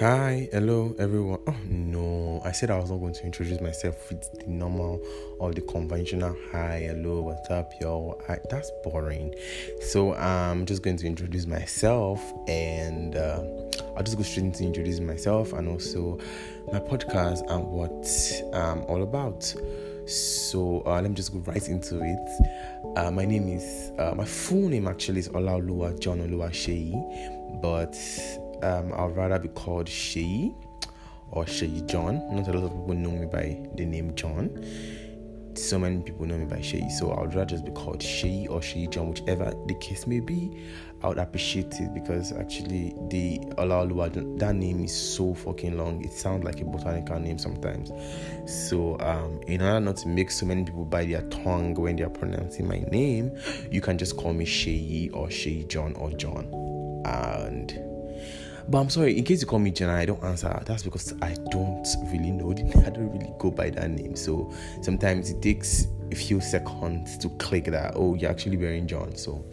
Hi, hello everyone. Oh no, I said I was not going to introduce myself with the normal or the conventional hi, hello, what's up. I, that's boring. So I'm just going to introduce myself and uh, I'll just go straight into introducing myself and also my podcast and what I'm all about. So uh, let me just go right into it. Uh, my name is, uh, my full name actually is Olaoluwa John Oluwaseyi, but um, I'd rather be called Shay or Shay John. Not a lot of people know me by the name John. So many people know me by Shay, so I would rather just be called Shay or Shay John, whichever the case may be. I would appreciate it because actually the Olaoluwa that name is so fucking long. It sounds like a botanical name sometimes. So um, in order not to make so many people bite their tongue when they are pronouncing my name, you can just call me Shay or Shay John or John. And but I'm sorry, in case you call me Jenna, I don't answer. That's because I don't really know. I don't really go by that name. So sometimes it takes a few seconds to click that, oh, you're actually wearing John. So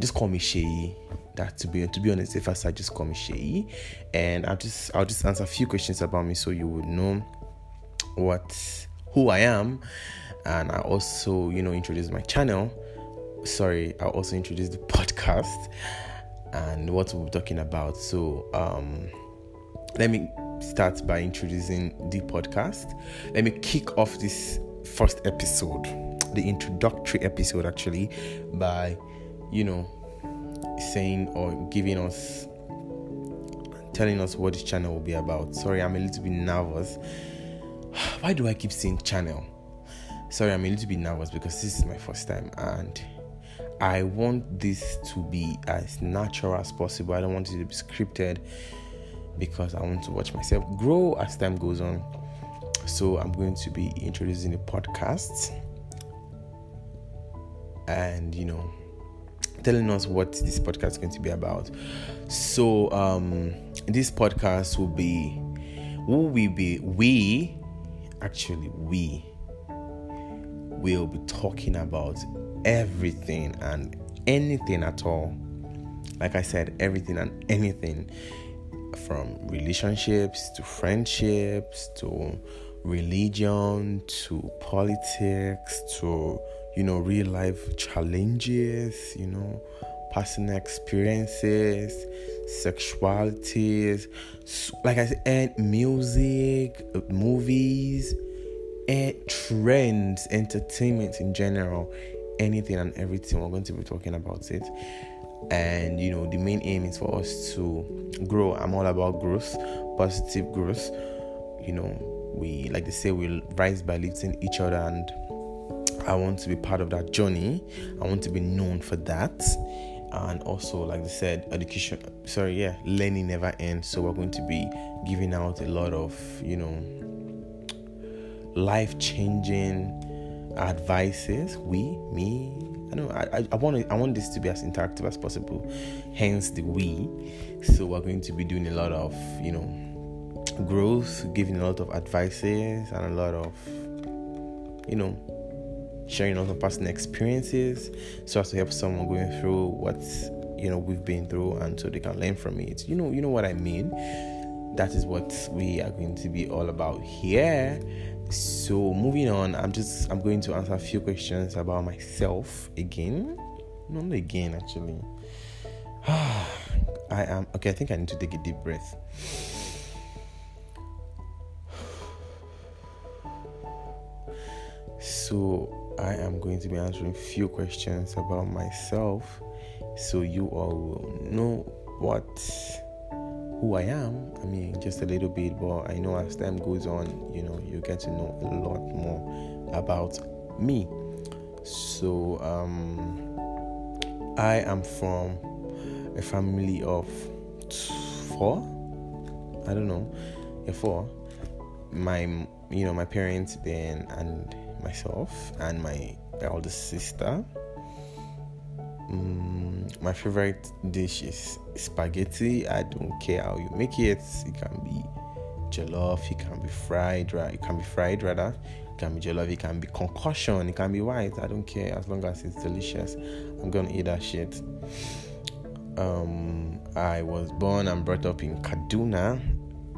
just call me Shay. That to be to be honest, if I say just call me Shay. And I'll just I'll just answer a few questions about me so you would know what who I am. And I also, you know, introduce my channel. Sorry, I'll also introduce the podcast and what we'll be talking about. So, um, let me start by introducing the podcast. Let me kick off this first episode, the introductory episode, actually, by you know saying or giving us telling us what this channel will be about. Sorry, I'm a little bit nervous. Why do I keep saying channel? Sorry, I'm a little bit nervous because this is my first time and I want this to be as natural as possible. I don't want it to be scripted because I want to watch myself grow as time goes on. So I'm going to be introducing a podcast and you know telling us what this podcast is going to be about. So um this podcast will be will we be we actually we will be talking about everything and anything at all. Like I said, everything and anything from relationships to friendships to religion to politics to you know real life challenges, you know, personal experiences, sexualities, like I said, and music, uh, movies, and trends, entertainment in general anything and everything. We're going to be talking about it. And you know, the main aim is for us to grow. I'm all about growth, positive growth. You know, we like they say we rise by lifting each other and I want to be part of that journey. I want to be known for that. And also, like they said, education, sorry, yeah, learning never ends. So, we're going to be giving out a lot of, you know, life changing advices we me i know i i want i want this to be as interactive as possible hence the we. So we're going to be doing a lot of you know growth giving a lot of advices and a lot of you know sharing a lot of personal experiences so as to help someone going through what you know we've been through and so they can learn from it. You know you know what i mean? That is what we are going to be all about here so moving on i'm just i'm going to answer a few questions about myself again. Not again actually. I am okay i think i need to take a deep breath. So i am going to be answering a few questions about myself so you all will know what who I am. I mean, just a little bit, but I know as time goes on, you know, you get to know a lot more about me. So, um, I am from a family of four. I don't know, a four. My, you know, my parents then and myself and my eldest sister. Um, my favorite dish is spaghetti. I don't care how you make it. It can be jollof, it can be fried, right? It can be fried rather. It can be jollof, it can be concussion, it can be white. I don't care as long as it's delicious. I'm gonna eat that shit. Um, I was born and brought up in Kaduna,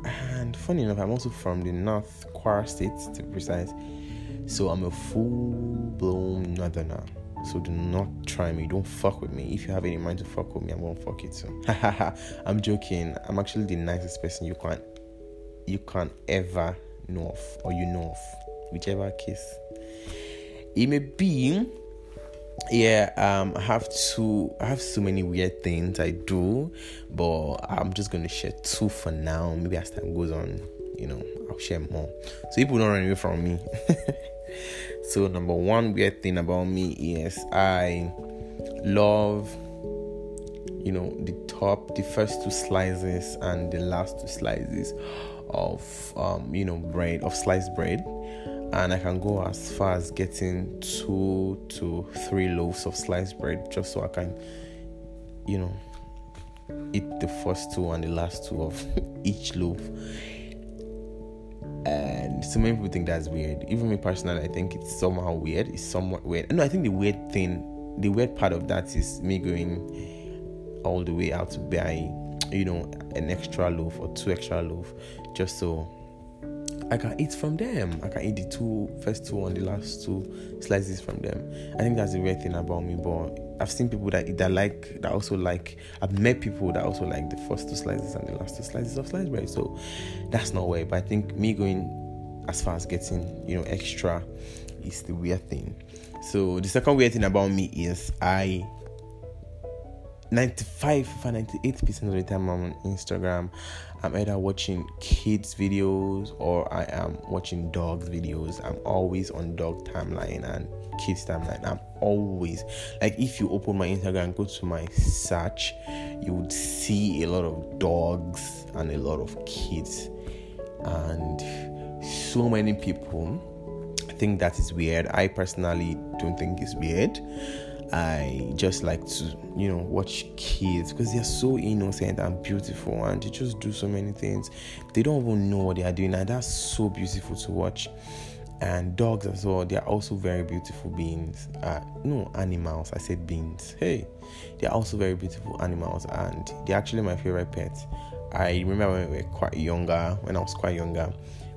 And funny enough, I'm also from the North Kwara State, to be precise. So I'm a full blown northerner. So do not try me. Don't fuck with me. If you have any mind to fuck with me, I'm gonna fuck you too. I'm joking. I'm actually the nicest person you can you can ever know of or you know of. Whichever case. It may be yeah um i have two i have so many weird things i do but i'm just gonna share two for now maybe as time goes on you know i'll share more so people don't run away from me so number one weird thing about me is i love you know the top the first two slices and the last two slices of um you know bread of sliced bread and I can go as far as getting two to three loaves of sliced bread just so I can, you know, eat the first two and the last two of each loaf. And so many people think that's weird. Even me personally, I think it's somehow weird. It's somewhat weird. No, I think the weird thing, the weird part of that is me going all the way out to buy, you know, an extra loaf or two extra loaf just so I can eat from them. I can eat the two first two and the last two slices from them. I think that's the weird thing about me. But I've seen people that that like that also like. I've met people that also like the first two slices and the last two slices of sliced bread. So that's not weird. But I think me going as far as getting you know extra is the weird thing. So the second weird thing about me is I 95 98 percent of the time I'm on Instagram, I'm either watching kids videos or I am watching dogs videos. I'm always on dog timeline and kids timeline. I'm always like if you open my Instagram, go to my search, you would see a lot of dogs and a lot of kids, and so many people think that is weird. I personally don't think it's weird. I just like to, you know, watch kids because they're so innocent and beautiful and they just do so many things. They don't even know what they are doing, and that's so beautiful to watch. And dogs as well, they are also very beautiful beings. Uh, no, animals, I said beings. Hey, they're also very beautiful animals, and they're actually my favorite pets. I remember when we were quite younger, when I was quite younger,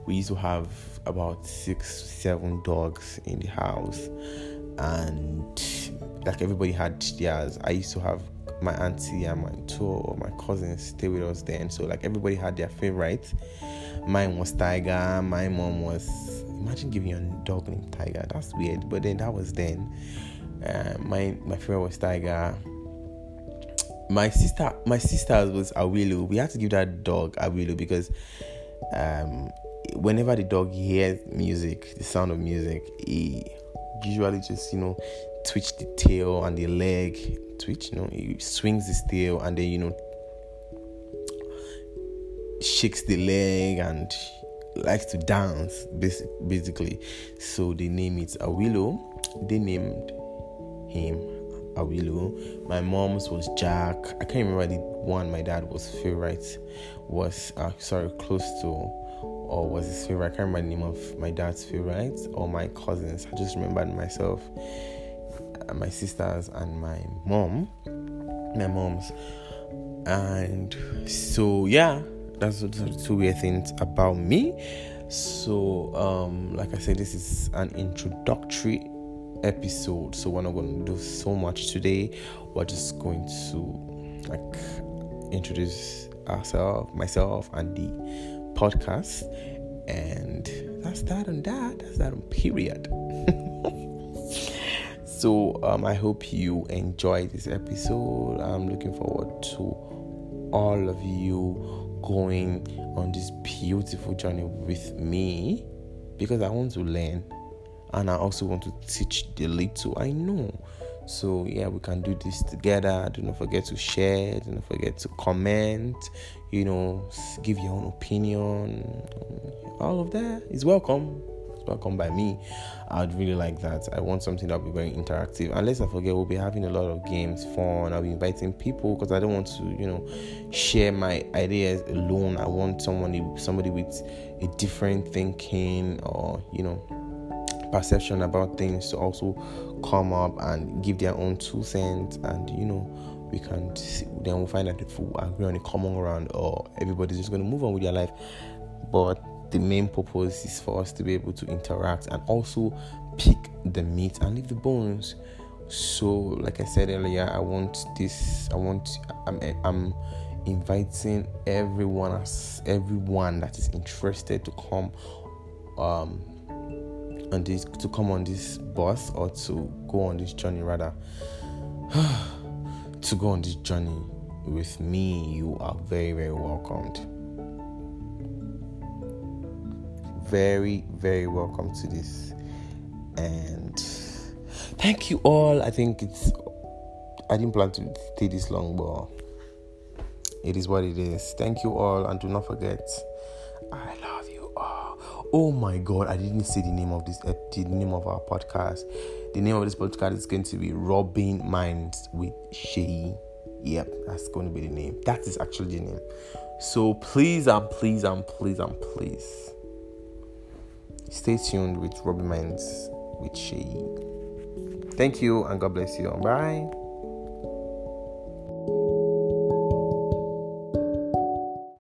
we used to have about six, seven dogs in the house, and like everybody had theirs. I used to have my auntie and my two or my cousins stay with us then. So like everybody had their favorite. Mine was Tiger. My mom was. Imagine giving a dog named Tiger. That's weird. But then that was then. Uh, my my favorite was Tiger. My sister, my sister's was Awilo. We had to give that dog Awilo because um, whenever the dog hears music, the sound of music, he usually just you know twitch the tail and the leg twitch you know he swings his tail and then you know shakes the leg and likes to dance basically. So they name it awilo. They named him awilo. My mom's was jack. I can't remember the one my dad was favorite was uh, sorry close to or was his favorite. I can't remember the name of my dad's favorite or my cousins. I just remembered myself, my sisters, and my mom, my mom's. And so, yeah, that's the two weird things about me. So, um, like I said, this is an introductory episode. So, we're not going to do so much today. We're just going to like introduce ourselves, myself, and the podcast. And that's that on that. That's that on period. so um, I hope you enjoy this episode. I'm looking forward to all of you going on this beautiful journey with me because I want to learn and I also want to teach the little I know. So yeah, we can do this together. Do not forget to share. Do not forget to comment. You know, give your own opinion. All of that is welcome. Welcome by me. I'd really like that. I want something that'll be very interactive. Let's not forget, we'll be having a lot of games, fun. I'll be inviting people because I don't want to, you know, share my ideas alone. I want someone, somebody with a different thinking or you know perception about things to also come up and give their own two cents and you know we can then we'll find out if we agree on a common ground or everybody's just going to move on with their life. But the main purpose is for us to be able to interact and also pick the meat and leave the bones. So, like I said earlier, I want this. I want. I'm. I'm inviting everyone, as everyone that is interested to come, um, on this to come on this bus or to go on this journey rather. to go on this journey with me, you are very, very welcomed. Very, very welcome to this. And thank you all. I think it's I didn't plan to stay this long, but it is what it is. Thank you all, and do not forget, I love you all. Oh my God, I didn't say the name of this, uh, the name of our podcast. The name of this podcast is going to be Rubbing Minds with Shay. Yep, that's going to be the name. That is actually the name. So please and please and please and please stay tuned with Rubbing Minds with Shay. Thank you and God bless you. Bye.